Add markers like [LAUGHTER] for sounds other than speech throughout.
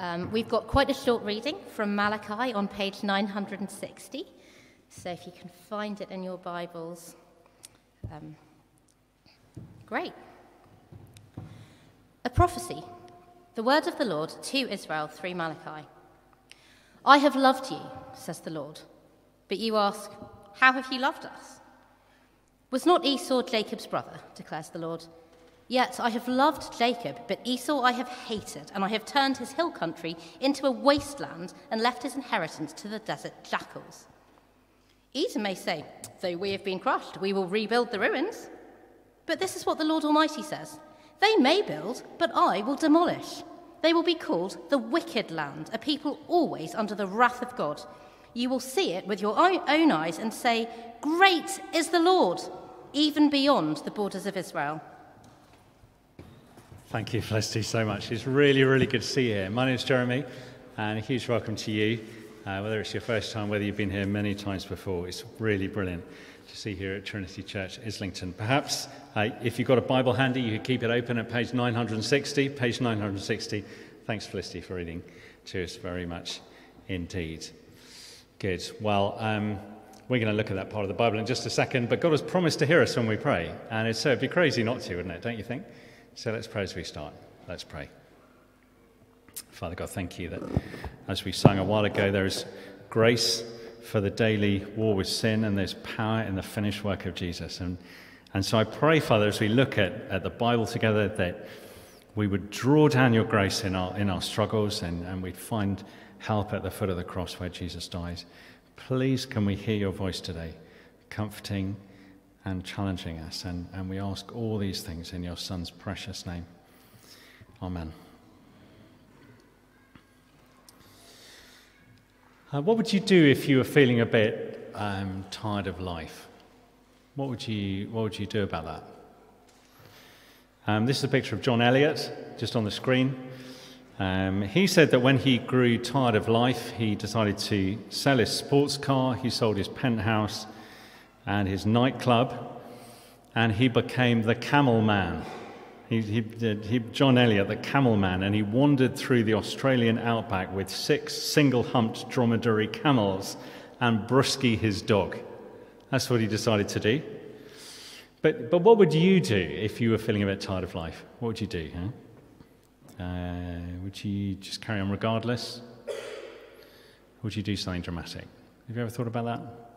Um, we've got quite a short reading from Malachi on page 960. So if you can find it in your Bibles, um, great. A prophecy, the word of the Lord to Israel through Malachi. I have loved you, says the Lord. But you ask, How have you loved us? Was not Esau Jacob's brother, declares the Lord? Yet I have loved Jacob, but Esau I have hated, and I have turned his hill country into a wasteland and left his inheritance to the desert jackals. Edom may say, Though we have been crushed, we will rebuild the ruins. But this is what the Lord Almighty says They may build, but I will demolish. They will be called the wicked land, a people always under the wrath of God. You will see it with your own eyes and say, Great is the Lord, even beyond the borders of Israel. Thank you, Felicity, so much. It's really, really good to see you here. My name is Jeremy, and a huge welcome to you. Uh, whether it's your first time, whether you've been here many times before, it's really brilliant to see here at Trinity Church Islington. Perhaps uh, if you've got a Bible handy, you could keep it open at page 960. Page 960. Thanks, Felicity, for reading to us very much indeed. Good. Well, um, we're going to look at that part of the Bible in just a second, but God has promised to hear us when we pray, and it's, uh, it'd be crazy not to, wouldn't it? Don't you think? So let's pray as we start. Let's pray. Father God, thank you that as we sang a while ago, there is grace for the daily war with sin, and there's power in the finished work of Jesus. And, and so I pray, Father, as we look at, at the Bible together, that we would draw down your grace in our, in our struggles and, and we'd find help at the foot of the cross where Jesus dies. Please, can we hear your voice today, comforting and challenging us. And, and we ask all these things in your Son's precious name. Amen. Uh, what would you do if you were feeling a bit um, tired of life? What would you, what would you do about that? Um, this is a picture of John Elliott, just on the screen. Um, he said that when he grew tired of life, he decided to sell his sports car, he sold his penthouse, and his nightclub, and he became the camel man. He, he, he, John Elliott, the camel man, and he wandered through the Australian outback with six single humped dromedary camels and Brusky, his dog. That's what he decided to do. But, but what would you do if you were feeling a bit tired of life? What would you do? Huh? Uh, would you just carry on regardless? Would you do something dramatic? Have you ever thought about that?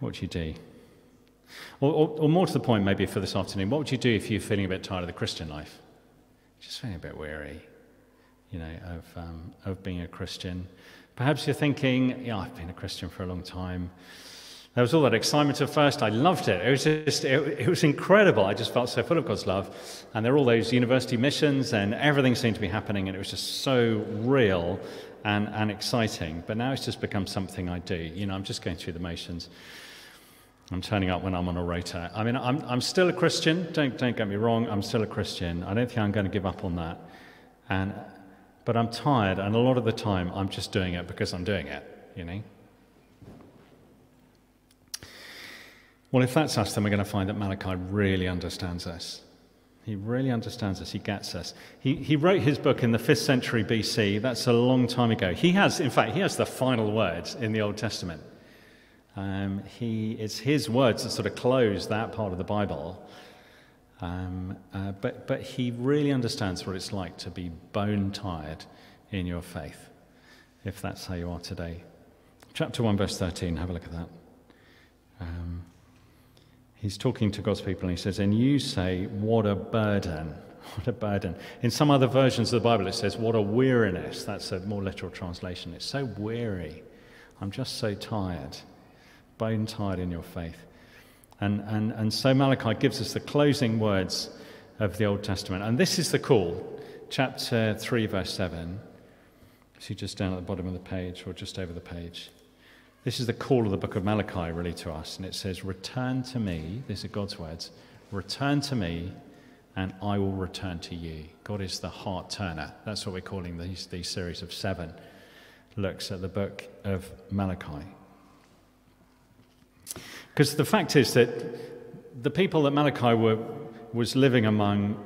What would you do? Or, or, or, more to the point, maybe for this afternoon, what would you do if you're feeling a bit tired of the Christian life? Just feeling a bit weary, you know, of, um, of being a Christian. Perhaps you're thinking, yeah, I've been a Christian for a long time. There was all that excitement at first. I loved it. It was just, it, it was incredible. I just felt so full of God's love. And there were all those university missions, and everything seemed to be happening, and it was just so real and, and exciting. But now it's just become something I do. You know, I'm just going through the motions. I'm turning up when I'm on a rota. I mean, I'm, I'm still a Christian. Don't, don't get me wrong. I'm still a Christian. I don't think I'm going to give up on that. And, but I'm tired, and a lot of the time I'm just doing it because I'm doing it, you know? Well, if that's us, then we're going to find that Malachi really understands us. He really understands us. He gets us. He, he wrote his book in the 5th century BC. That's a long time ago. He has, in fact, he has the final words in the Old Testament. Um, he, it's his words that sort of close that part of the Bible. Um, uh, but, but he really understands what it's like to be bone tired in your faith, if that's how you are today. Chapter 1, verse 13, have a look at that. Um, he's talking to God's people and he says, And you say, What a burden. [LAUGHS] What a burden. In some other versions of the Bible, it says, What a weariness. That's a more literal translation. It's so weary. I'm just so tired bone tired in your faith. And, and, and so Malachi gives us the closing words of the Old Testament. And this is the call, chapter 3, verse 7. See just down at the bottom of the page or just over the page. This is the call of the book of Malachi, really, to us. And it says, Return to me. These are God's words. Return to me, and I will return to you. God is the heart turner. That's what we're calling these, these series of seven looks at the book of Malachi. Because the fact is that the people that Malachi were, was living among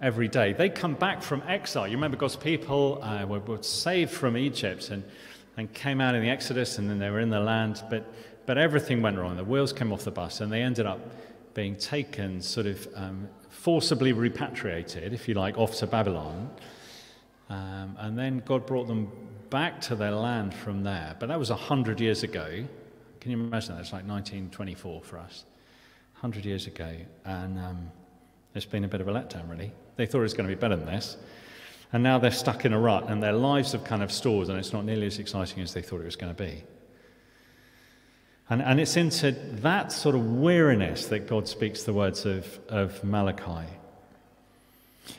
every day. They come back from exile. You remember God's people uh, were, were, saved from Egypt and, and came out in the Exodus, and then they were in the land, but, but everything went wrong. The wheels came off the bus, and they ended up being taken, sort of um, forcibly repatriated, if you like, off to Babylon. Um, and then God brought them back to their land from there. But that was 100 years ago. Can you imagine that? It's like 1924 for us. 100 years ago. And um, it's been a bit of a letdown, really. They thought it was going to be better than this. And now they're stuck in a rut, and their lives have kind of stalled, and it's not nearly as exciting as they thought it was going to be. And, and it's into that sort of weariness that God speaks the words of, of Malachi.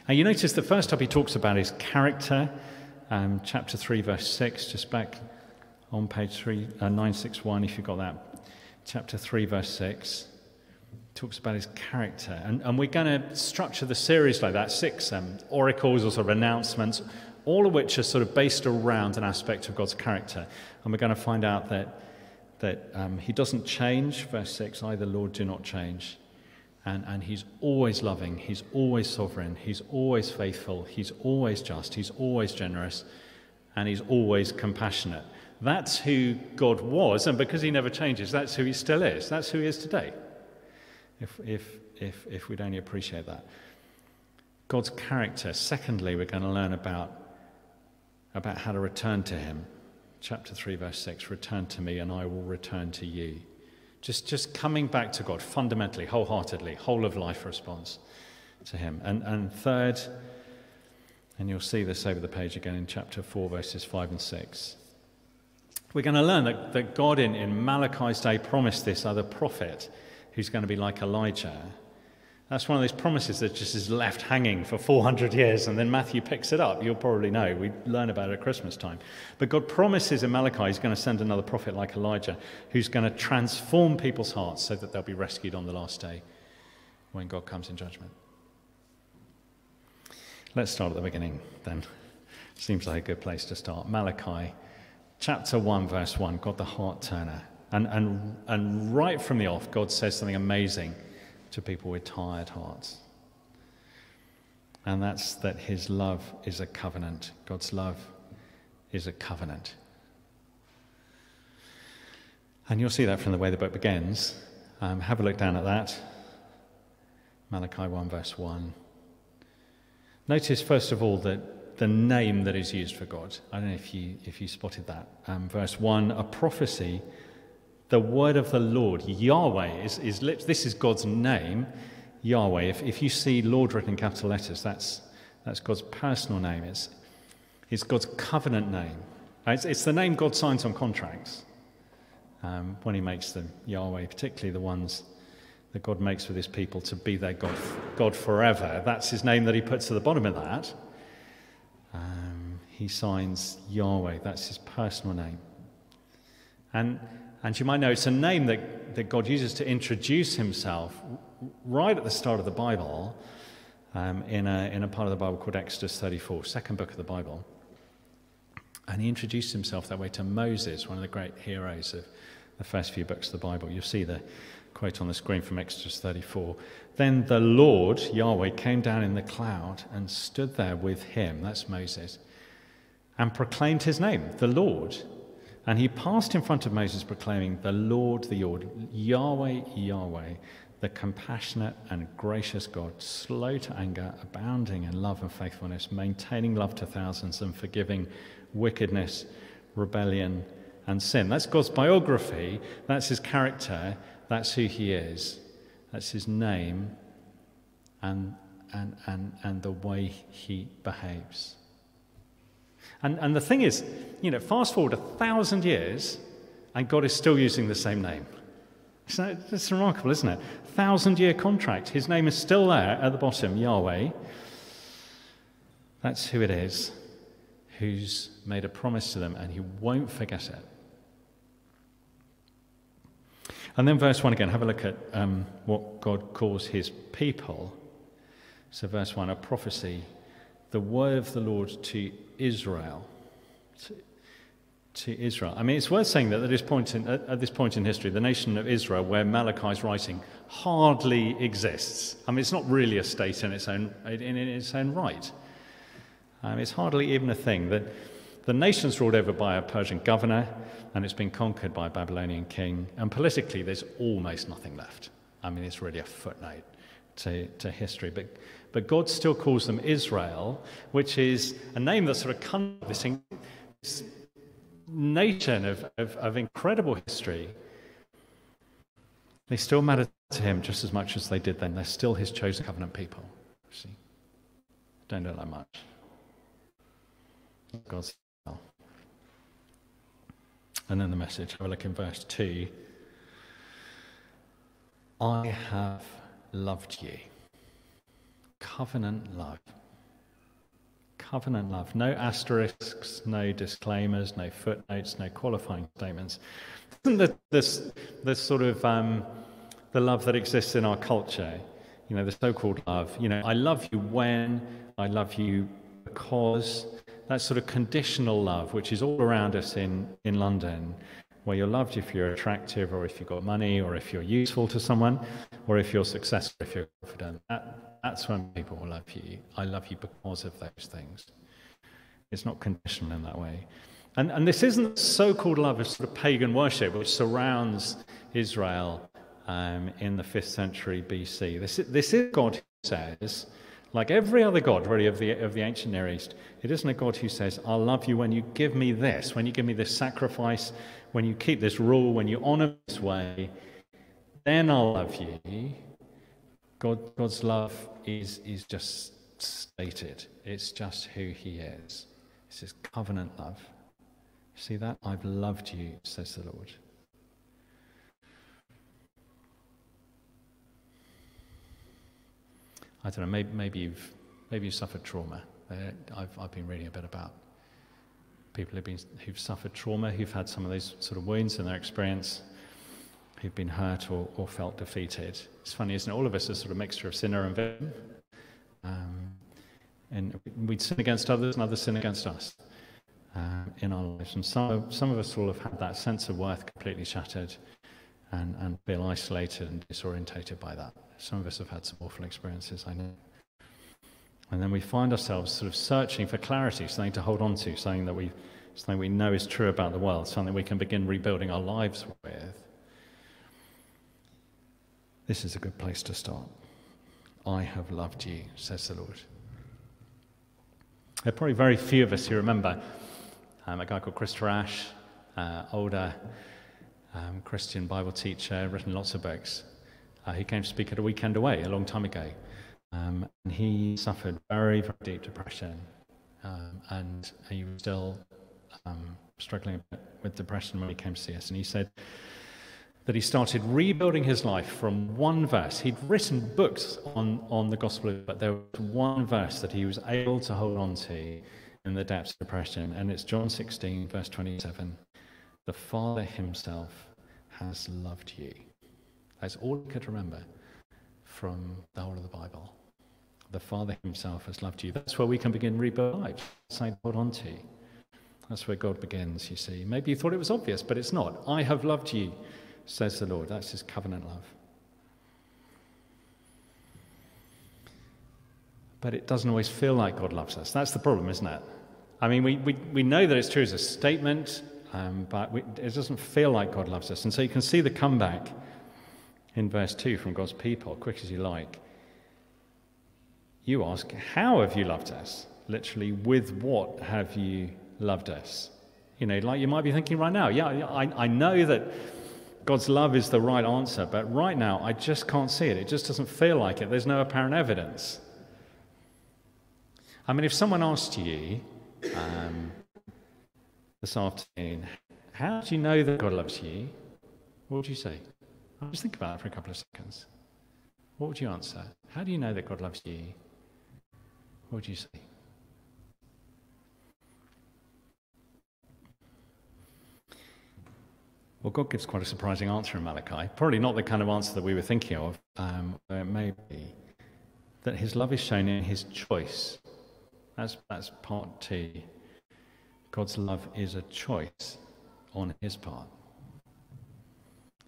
And you notice the first up he talks about his character, um, chapter 3, verse 6, just back on page 3, uh, 961, if you've got that. Chapter 3, verse 6 talks about his character. And, and we're going to structure the series like that six um, oracles or sort of announcements, all of which are sort of based around an aspect of God's character. And we're going to find out that, that um, he doesn't change, verse 6, I, the Lord, do not change. And, and he's always loving, he's always sovereign, he's always faithful, he's always just, he's always generous, and he's always compassionate. That's who God was, and because he never changes, that's who he still is. That's who he is today if, if, if, if we'd only appreciate that. God's character. Secondly, we're going to learn about, about how to return to Him. Chapter 3, verse 6 Return to me, and I will return to you. Just, just coming back to God fundamentally, wholeheartedly, whole of life response to Him. And, and third, and you'll see this over the page again in chapter 4, verses 5 and 6. We're going to learn that, that God in, in Malachi's day promised this other prophet who's going to be like Elijah. That's one of those promises that just is left hanging for 400 years, and then Matthew picks it up. You'll probably know. We learn about it at Christmas time. But God promises in Malachi he's going to send another prophet like Elijah who's going to transform people's hearts so that they'll be rescued on the last day when God comes in judgment. Let's start at the beginning then. Seems like a good place to start. Malachi chapter 1, verse 1, God the heart turner. And, and, and right from the off, God says something amazing to people with tired hearts. And that's that his love is a covenant. God's love is a covenant. And you'll see that from the way the book begins. Um, have a look down at that. Malachi 1, verse 1. Notice, first of all, that the name that is used for God. I don't know if you, if you spotted that. Um, verse 1 a prophecy the word of the Lord, Yahweh, is, is this is God's name, Yahweh. If, if you see Lord written in capital letters, that's, that's God's personal name. It's, it's God's covenant name. It's, it's the name God signs on contracts um, when He makes them, Yahweh, particularly the ones that God makes with His people to be their God, God forever. That's His name that He puts at the bottom of that. He signs Yahweh, that's His personal name. And and you might know it's a name that, that God uses to introduce himself right at the start of the Bible um, in, a, in a part of the Bible called Exodus 34, second book of the Bible. And he introduced himself that way to Moses, one of the great heroes of the first few books of the Bible. You'll see the quote on the screen from Exodus 34. Then the Lord, Yahweh, came down in the cloud and stood there with him, that's Moses, and proclaimed his name, the Lord. And he passed in front of Moses, proclaiming, The Lord, the Lord, Yahweh, Yahweh, the compassionate and gracious God, slow to anger, abounding in love and faithfulness, maintaining love to thousands, and forgiving wickedness, rebellion, and sin. That's God's biography, that's his character, that's who he is, that's his name, and, and, and, and the way he behaves. And, and the thing is, you know, fast forward a thousand years, and God is still using the same name. It's remarkable, isn't it? Thousand year contract. His name is still there at the bottom, Yahweh. That's who it is who's made a promise to them, and he won't forget it. And then, verse 1 again, have a look at um, what God calls his people. So, verse 1 a prophecy, the word of the Lord to Israel. to Israel. I mean, it's worth saying that at this point in, at, this point in history, the nation of Israel, where Malachi's writing, hardly exists. I mean, it's not really a state in its own, in its own right. Um, it's hardly even a thing. That the nation's ruled over by a Persian governor, and it's been conquered by a Babylonian king. And politically, there's almost nothing left. I mean, it's really a footnote to, to history. But, but God still calls them Israel, which is a name that sort of comes this, this nation of, of, of incredible history. They still matter to him just as much as they did then. They're still his chosen covenant people. See? Don't know that much. God's and then the message. Have a look in verse 2. I have loved you. Covenant love. Covenant love. No asterisks, no disclaimers, no footnotes, no qualifying statements. Isn't this, this sort of um, the love that exists in our culture? You know, the so called love. You know, I love you when, I love you because, that sort of conditional love, which is all around us in, in London, where you're loved if you're attractive or if you've got money or if you're useful to someone or if you're successful, if you're confident. That, that's when people will love you. I love you because of those things. It's not conditional in that way. And, and this isn't so called love of sort of pagan worship, which surrounds Israel um, in the 5th century BC. This, this is God who says, like every other God, really, of the, of the ancient Near East, it isn't a God who says, I'll love you when you give me this, when you give me this sacrifice, when you keep this rule, when you honor this way, then I'll love you. God, God's love is, is just stated, it's just who He is. It's His covenant love. See that? I've loved you, says the Lord. I don't know, maybe, maybe, you've, maybe you've suffered trauma. Uh, I've, I've been reading a bit about people who've, been, who've suffered trauma, who've had some of those sort of wounds in their experience, who've been hurt or, or felt defeated. It's funny, isn't it? All of us are sort of mixture of sinner and victim. Um, and we sin against others and others sin against us uh, in our lives. And some, some of us will have had that sense of worth completely shattered and, and feel isolated and disorientated by that. Some of us have had some awful experiences, I know. And then we find ourselves sort of searching for clarity, something to hold on to, something that we, something we know is true about the world, something we can begin rebuilding our lives with. This is a good place to start. I have loved you, says the Lord. There are probably very few of us who remember um, a guy called Christopher Ash, uh, older um, Christian Bible teacher, written lots of books. Uh, he came to speak at a weekend away a long time ago. Um, and he suffered very, very deep depression. Um, and he was still um, struggling with depression when he came to see us. And he said that he started rebuilding his life from one verse. He'd written books on, on the gospel, but there was one verse that he was able to hold on to in the depths of depression. And it's John 16, verse 27. The Father Himself has loved you. That's all he could remember from the whole of the Bible. The Father Himself has loved you. That's where we can begin life. Say, hold on to. That's where God begins, you see. Maybe you thought it was obvious, but it's not. I have loved you, says the Lord. That's His covenant love. But it doesn't always feel like God loves us. That's the problem, isn't it? I mean, we, we, we know that it's true as a statement, um, but we, it doesn't feel like God loves us. And so you can see the comeback in verse 2 from God's people, quick as you like. You ask, How have you loved us? Literally, with what have you loved us? You know, like you might be thinking right now, yeah, I, I know that God's love is the right answer, but right now I just can't see it. It just doesn't feel like it. There's no apparent evidence. I mean, if someone asked you, um, this afternoon, how do you know that God loves you? What would you say? I'll just think about it for a couple of seconds. What would you answer? How do you know that God loves you? What would you say? Well, God gives quite a surprising answer in Malachi. Probably not the kind of answer that we were thinking of. Um, it may be that His love is shown in His choice. That's, that's part two God's love is a choice on his part.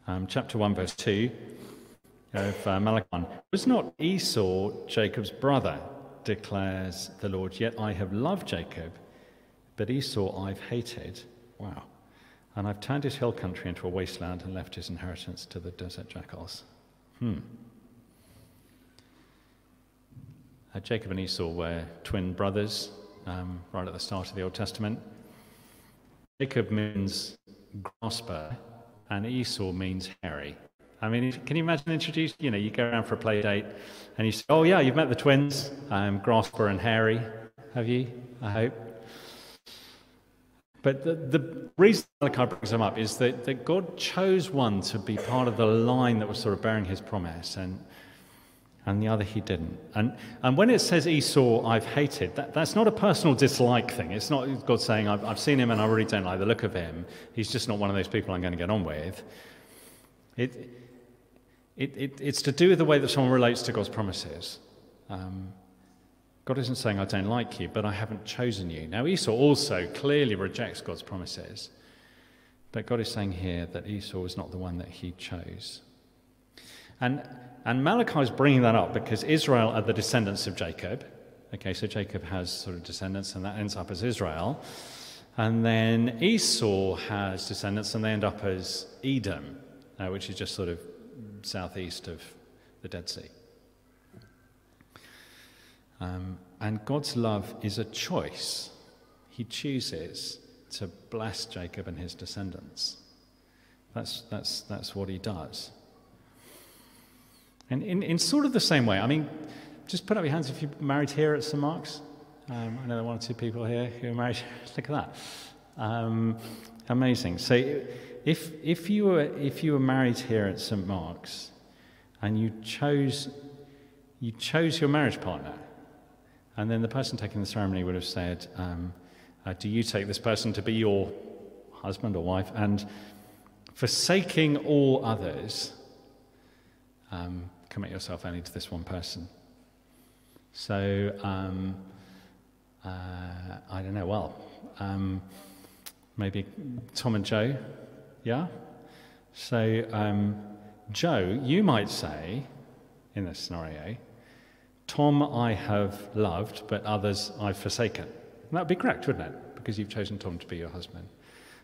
Um, chapter 1, verse 2 of uh, Malachi. Was not Esau Jacob's brother, declares the Lord, yet I have loved Jacob, but Esau I've hated. Wow. And I've turned his hill country into a wasteland and left his inheritance to the desert jackals. Hmm. Uh, Jacob and Esau were twin brothers um, right at the start of the Old Testament. Jacob means grasper, and Esau means hairy. I mean, can you imagine introducing, you know, you go around for a play date and you say, oh, yeah, you've met the twins, um, Grasper and Hairy, have you? I hope. But the, the reason Malachi brings them up is that, that God chose one to be part of the line that was sort of bearing his promise, and, and the other he didn't. And, and when it says Esau, I've hated, that, that's not a personal dislike thing. It's not God saying, I've, I've seen him and I really don't like the look of him. He's just not one of those people I'm going to get on with. It, it, it, it's to do with the way that someone relates to God's promises. Um, God isn't saying, I don't like you, but I haven't chosen you. Now, Esau also clearly rejects God's promises. But God is saying here that Esau was not the one that he chose. And, and Malachi is bringing that up because Israel are the descendants of Jacob. Okay, so Jacob has sort of descendants, and that ends up as Israel. And then Esau has descendants, and they end up as Edom, uh, which is just sort of southeast of the Dead Sea. Um, and God's love is a choice. He chooses to bless Jacob and his descendants. That's, that's, that's what he does. And in, in sort of the same way, I mean, just put up your hands if you're married here at St. Mark's. Um, I know there are one or two people here who are married. [LAUGHS] Look at that. Um, amazing. So, if, if, you were, if you were married here at St. Mark's and you chose, you chose your marriage partner, and then the person taking the ceremony would have said, um, uh, Do you take this person to be your husband or wife? And forsaking all others, um, commit yourself only to this one person. So, um, uh, I don't know, well, um, maybe Tom and Joe yeah? So, um, Joe, you might say, in this scenario, Tom I have loved, but others I've forsaken. that would be correct, wouldn't it? Because you've chosen Tom to be your husband.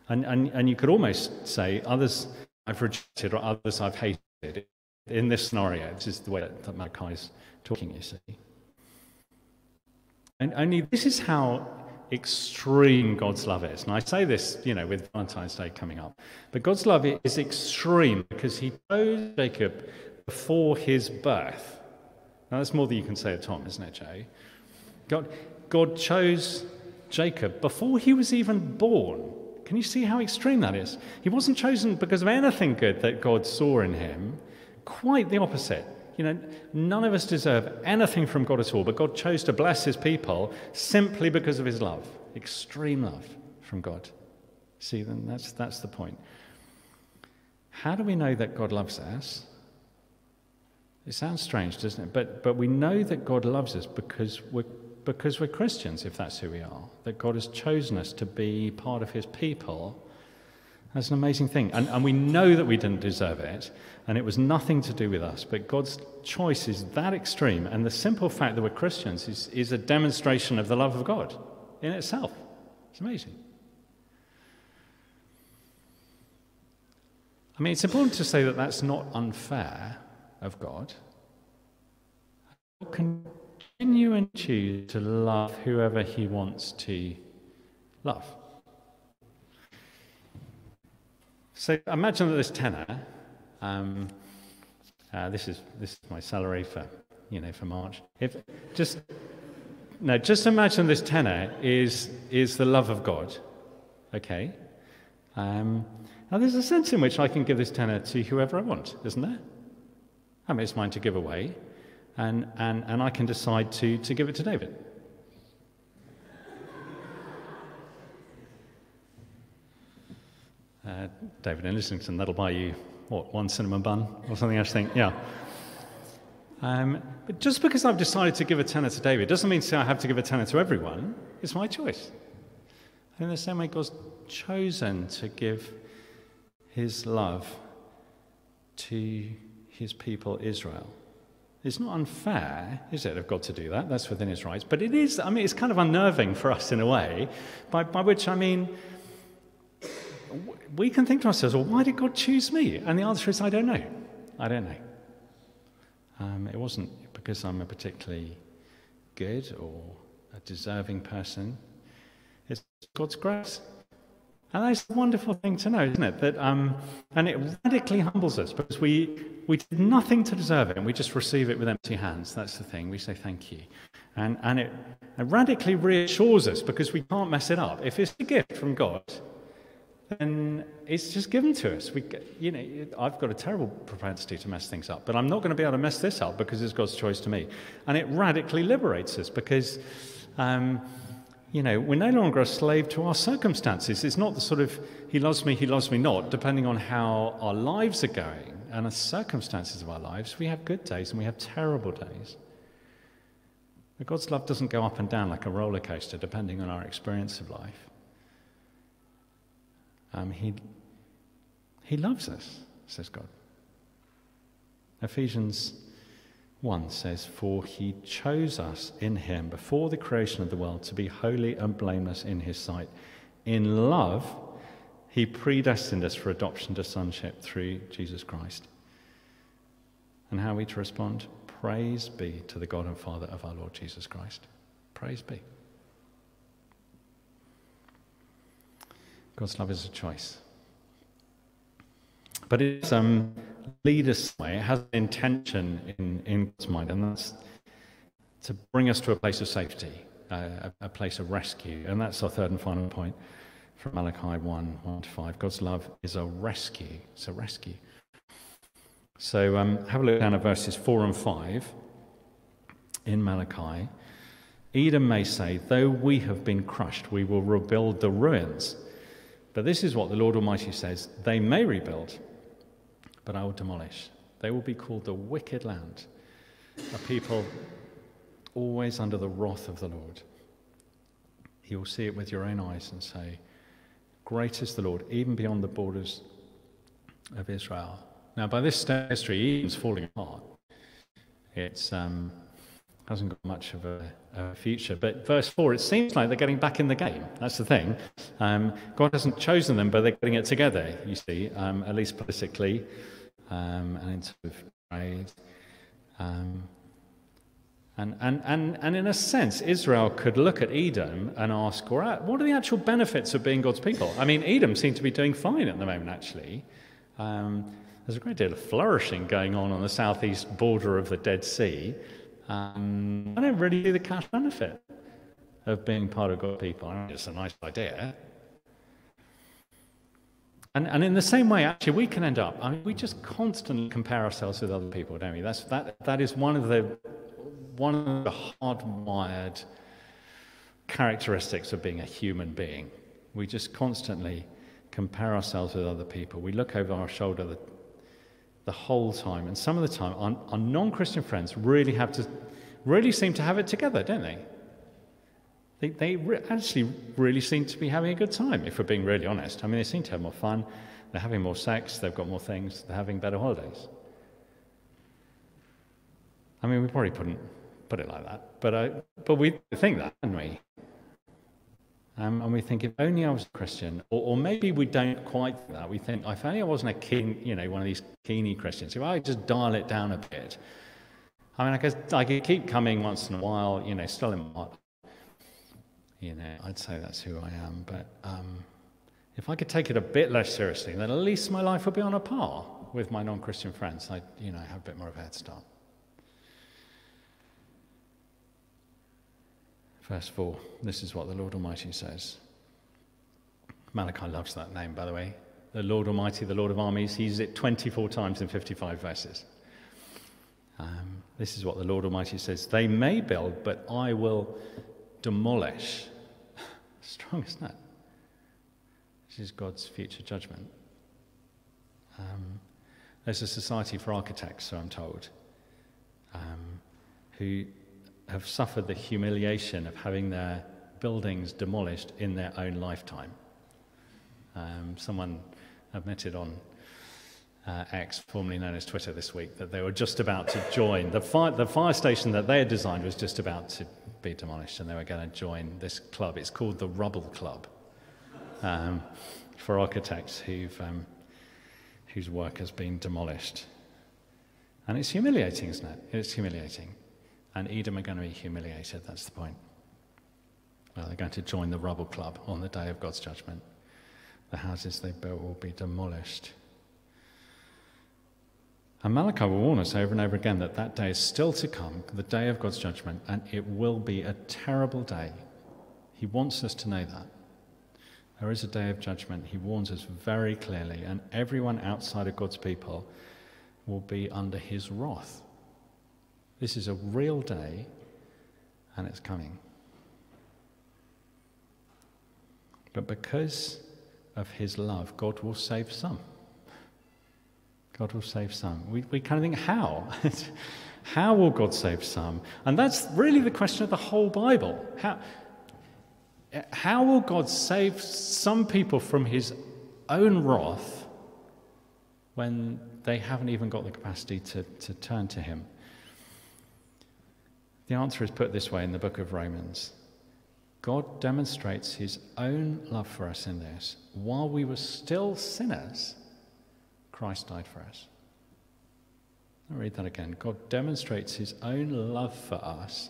And, and, and you could almost say, others I've rejected or others I've hated. In this scenario, this is the way that Malachi is talking, you see. And only this is how extreme God's love is. And I say this, you know, with Valentine's Day coming up. But God's love is extreme because he chose Jacob before his birth. Now, that's more than you can say of Tom, isn't it, Jay? God, God chose Jacob before he was even born. Can you see how extreme that is? He wasn't chosen because of anything good that God saw in him. Quite the opposite. You know, none of us deserve anything from God at all, but God chose to bless his people simply because of his love, extreme love from God. See, then that's, that's the point. How do we know that God loves us? It sounds strange, doesn't it? But, but we know that God loves us because we're, because we're Christians, if that's who we are. That God has chosen us to be part of his people that's an amazing thing. And, and we know that we didn't deserve it, and it was nothing to do with us. But God's choice is that extreme, and the simple fact that we're Christians is, is a demonstration of the love of God in itself. It's amazing. I mean, it's important to say that that's not unfair of God. God can continue and choose to love whoever he wants to love. So imagine that this tenner, um, uh, this is this is my salary for you know for March. If just no, just imagine this tenner is is the love of God. Okay. Um, now there's a sense in which I can give this tenner to whoever I want, isn't there? I mean, it's mine to give away, and and and I can decide to to give it to David. Uh, David Islington, that'll buy you, what, one cinnamon bun or something, I think. Yeah. Um, but just because I've decided to give a tenner to David doesn't mean to say I have to give a tenner to everyone. It's my choice. And In the same way, God's chosen to give his love to his people Israel. It's not unfair, is it, of God to do that? That's within his rights. But it is, I mean, it's kind of unnerving for us in a way, by, by which I mean, we can think to ourselves, well, why did God choose me? And the answer is, I don't know. I don't know. Um, it wasn't because I'm a particularly good or a deserving person. It's God's grace. And that's a wonderful thing to know, isn't it? That, um, and it radically humbles us because we, we did nothing to deserve it and we just receive it with empty hands. That's the thing. We say thank you. And, and it, it radically reassures us because we can't mess it up. If it's a gift from God, then it's just given to us. We, you know, I've got a terrible propensity to mess things up, but I'm not going to be able to mess this up because it's God's choice to me. And it radically liberates us because, um, you know, we're no longer a slave to our circumstances. It's not the sort of he loves me, he loves me not, depending on how our lives are going and the circumstances of our lives. We have good days and we have terrible days. But God's love doesn't go up and down like a roller coaster, depending on our experience of life. Um, he, he loves us, says God. Ephesians 1 says, For he chose us in him before the creation of the world to be holy and blameless in his sight. In love, he predestined us for adoption to sonship through Jesus Christ. And how are we to respond? Praise be to the God and Father of our Lord Jesus Christ. Praise be. God's love is a choice. But it's um, lead us way. It has an intention in, in God's mind, and that's to bring us to a place of safety, uh, a, a, place of rescue. And that's our third and final point from Malachi 1 1 to 5. God's love is a rescue. It's a rescue. So um, have a look down at verses 4 and 5 in Malachi. Edom may say, Though we have been crushed, we will rebuild the ruins. But this is what the Lord Almighty says They may rebuild, but I will demolish. They will be called the wicked land, a people always under the wrath of the Lord. You will see it with your own eyes and say, Great is the Lord, even beyond the borders of Israel. Now, by this history, Edom's falling apart. It's um, hasn't got much of a, a, future. But verse 4, it seems like they're getting back in the game. That's the thing. Um, God hasn't chosen them, but they're getting it together, you see, um, at least politically um, and in terms of trade. Um, and, and, and, and in a sense, Israel could look at Edom and ask, what are the actual benefits of being God's people? I mean, Edom seems to be doing fine at the moment, actually. Um, there's a great deal of flourishing going on on the southeast border of the Dead Sea. Um, I don't really see the cash benefit of being part of God's people. It's a nice idea. And, and in the same way, actually, we can end up, I mean, we just constantly compare ourselves with other people, don't we? That's, that, that is one of the, one of the hardwired characteristics of being a human being. We just constantly compare ourselves with other people. We look over our shoulder the whole time. And some of the time, our, our non Christian friends really have to, really seem to have it together, don't they? They, they re- actually really seem to be having a good time, if we're being really honest. I mean, they seem to have more fun, they're having more sex, they've got more things, they're having better holidays. I mean, we probably couldn't put it like that, but, I, but we think that, don't we? Um, and we think, if only I was a Christian, or, or, maybe we don't quite think that. We think, if only I wasn't a keen, you know, one of these keeny Christians, if I just dial it down a bit. I mean, I could, I could keep coming once in a while, you know, still in my, you know, I'd say that's who I am. But um, if I could take it a bit less seriously, then at least my life would be on a par with my non-Christian friends. I'd, you know, have a bit more of a head start. Verse 4, this is what the Lord Almighty says. Malachi loves that name, by the way. The Lord Almighty, the Lord of armies, he uses it 24 times in 55 verses. Um, this is what the Lord Almighty says They may build, but I will demolish. [LAUGHS] Strong, isn't it? This is God's future judgment. Um, there's a society for architects, so I'm told, um, who have suffered the humiliation of having their buildings demolished in their own lifetime. Um, someone admitted on uh, X, formerly known as Twitter, this week that they were just about to join. The fire, the fire station that they had designed was just about to be demolished, and they were going to join this club. It's called the Rubble Club um, for architects who've, um, whose work has been demolished. And it's humiliating, isn't it? It's humiliating. And Edom are going to be humiliated, that's the point. Well, they're going to join the Rubble Club on the day of God's judgment. The houses they built will be demolished. And Malachi will warn us over and over again that that day is still to come, the day of God's judgment, and it will be a terrible day. He wants us to know that. There is a day of judgment. He warns us very clearly, and everyone outside of God's people will be under his wrath. This is a real day, and it's coming. But because of his love, God will save some. God will save some. We, we kind of think, how? [LAUGHS] how will God save some? And that's really the question of the whole Bible. How, how will God save some people from his own wrath when they haven't even got the capacity to, to turn to him? The answer is put this way in the book of Romans God demonstrates his own love for us in this. While we were still sinners, Christ died for us. I'll read that again. God demonstrates his own love for us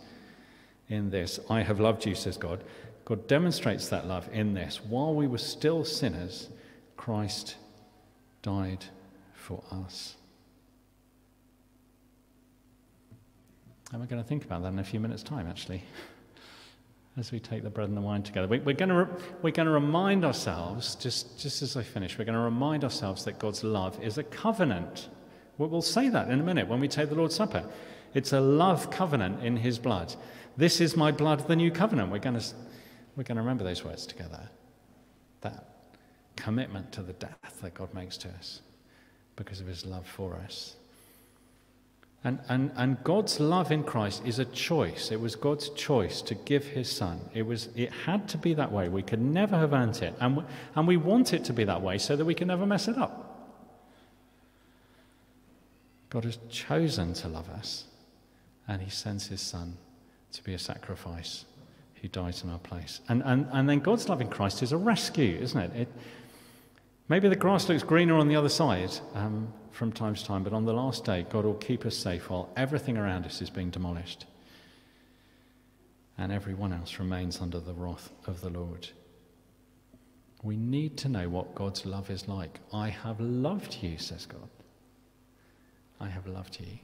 in this. I have loved you, says God. God demonstrates that love in this. While we were still sinners, Christ died for us. And we're going to think about that in a few minutes' time, actually, as we take the bread and the wine together. We, are going to, re- we're going to remind ourselves, just, just as I finish, we're going to remind ourselves that God's love is a covenant. We'll say that in a minute when we take the Lord's Supper. It's a love covenant in His blood. This is my blood, the new covenant. We're going to, we're going to remember those words together. That commitment to the death that God makes to us because of His love for us. And, and, and God's love in Christ is a choice. It was God's choice to give his son. It, was, it had to be that way. We could never have earned it. And we, and we want it to be that way so that we can never mess it up. God has chosen to love us, and he sends his son to be a sacrifice who dies in our place. And, and, and then God's love in Christ is a rescue, isn't it? it maybe the grass looks greener on the other side, um, from time to time, but on the last day, God will keep us safe while everything around us is being demolished. And everyone else remains under the wrath of the Lord. We need to know what God's love is like. I have loved you, says God. I have loved you.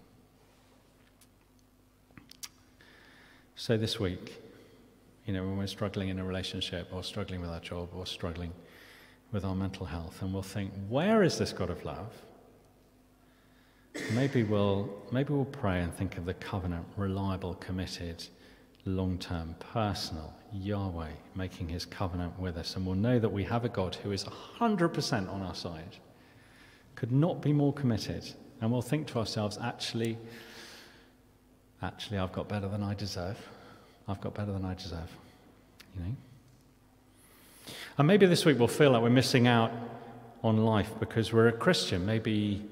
So this week, you know, when we're struggling in a relationship or struggling with our job or struggling with our mental health, and we'll think, where is this God of love? Maybe we'll, maybe we'll pray and think of the covenant, reliable, committed, long term, personal Yahweh making his covenant with us. And we'll know that we have a God who is 100% on our side, could not be more committed. And we'll think to ourselves, actually, actually, I've got better than I deserve. I've got better than I deserve. You know? And maybe this week we'll feel like we're missing out on life because we're a Christian. Maybe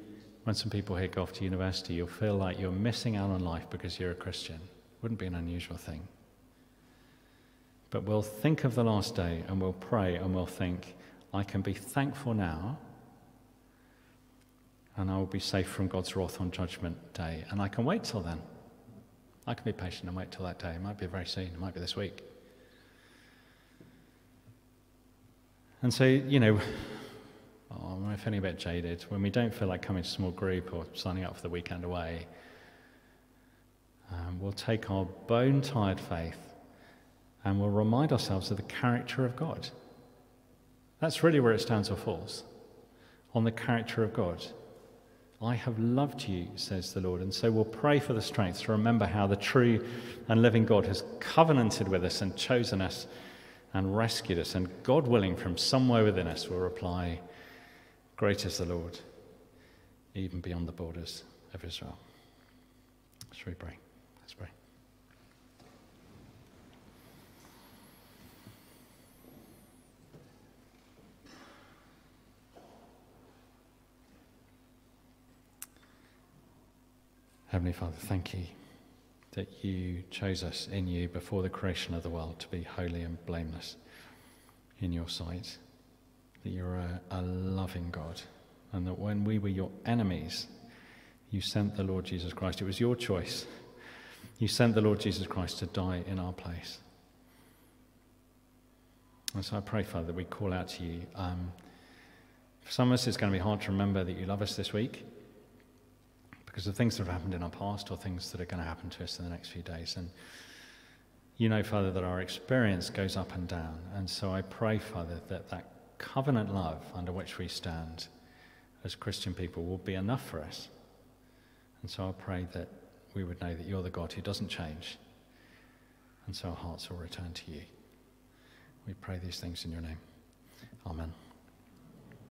when some people here go off to university, you'll feel like you're missing out on life because you're a Christian. Wouldn't be an unusual thing. But we'll think of the last day and we'll pray and we'll think, I can be thankful now and I will be safe from God's wrath on Judgment Day. And I can wait till then. I can be patient and wait till that day. It might be very soon, it might be this week. And so, you know, oh, I'm feeling a bit jaded, when we don't feel like coming to small group or signing up for the weekend away, um, we'll take our bone tired faith and we'll remind ourselves of the character of God. That's really where it stands or falls on the character of God. I have loved you, says the Lord. And so we'll pray for the strength to remember how the true and living God has covenanted with us and chosen us and rescued us. And God willing, from somewhere within us, will reply, Great is the Lord, even beyond the borders of Israel. Shall we pray? Let's pray. Heavenly Father, thank you that you chose us in you before the creation of the world to be holy and blameless in your sight. That you're a, a loving God, and that when we were your enemies, you sent the Lord Jesus Christ. It was your choice. You sent the Lord Jesus Christ to die in our place. And so I pray, Father, that we call out to you. Um, for some of us, it's going to be hard to remember that you love us this week because of things that have happened in our past or things that are going to happen to us in the next few days. And you know, Father, that our experience goes up and down. And so I pray, Father, that that covenant love under which we stand as Christian people will be enough for us. And so I pray that we would know that you're the God who doesn't change. And so our hearts will return to you. We pray these things in your name. Amen.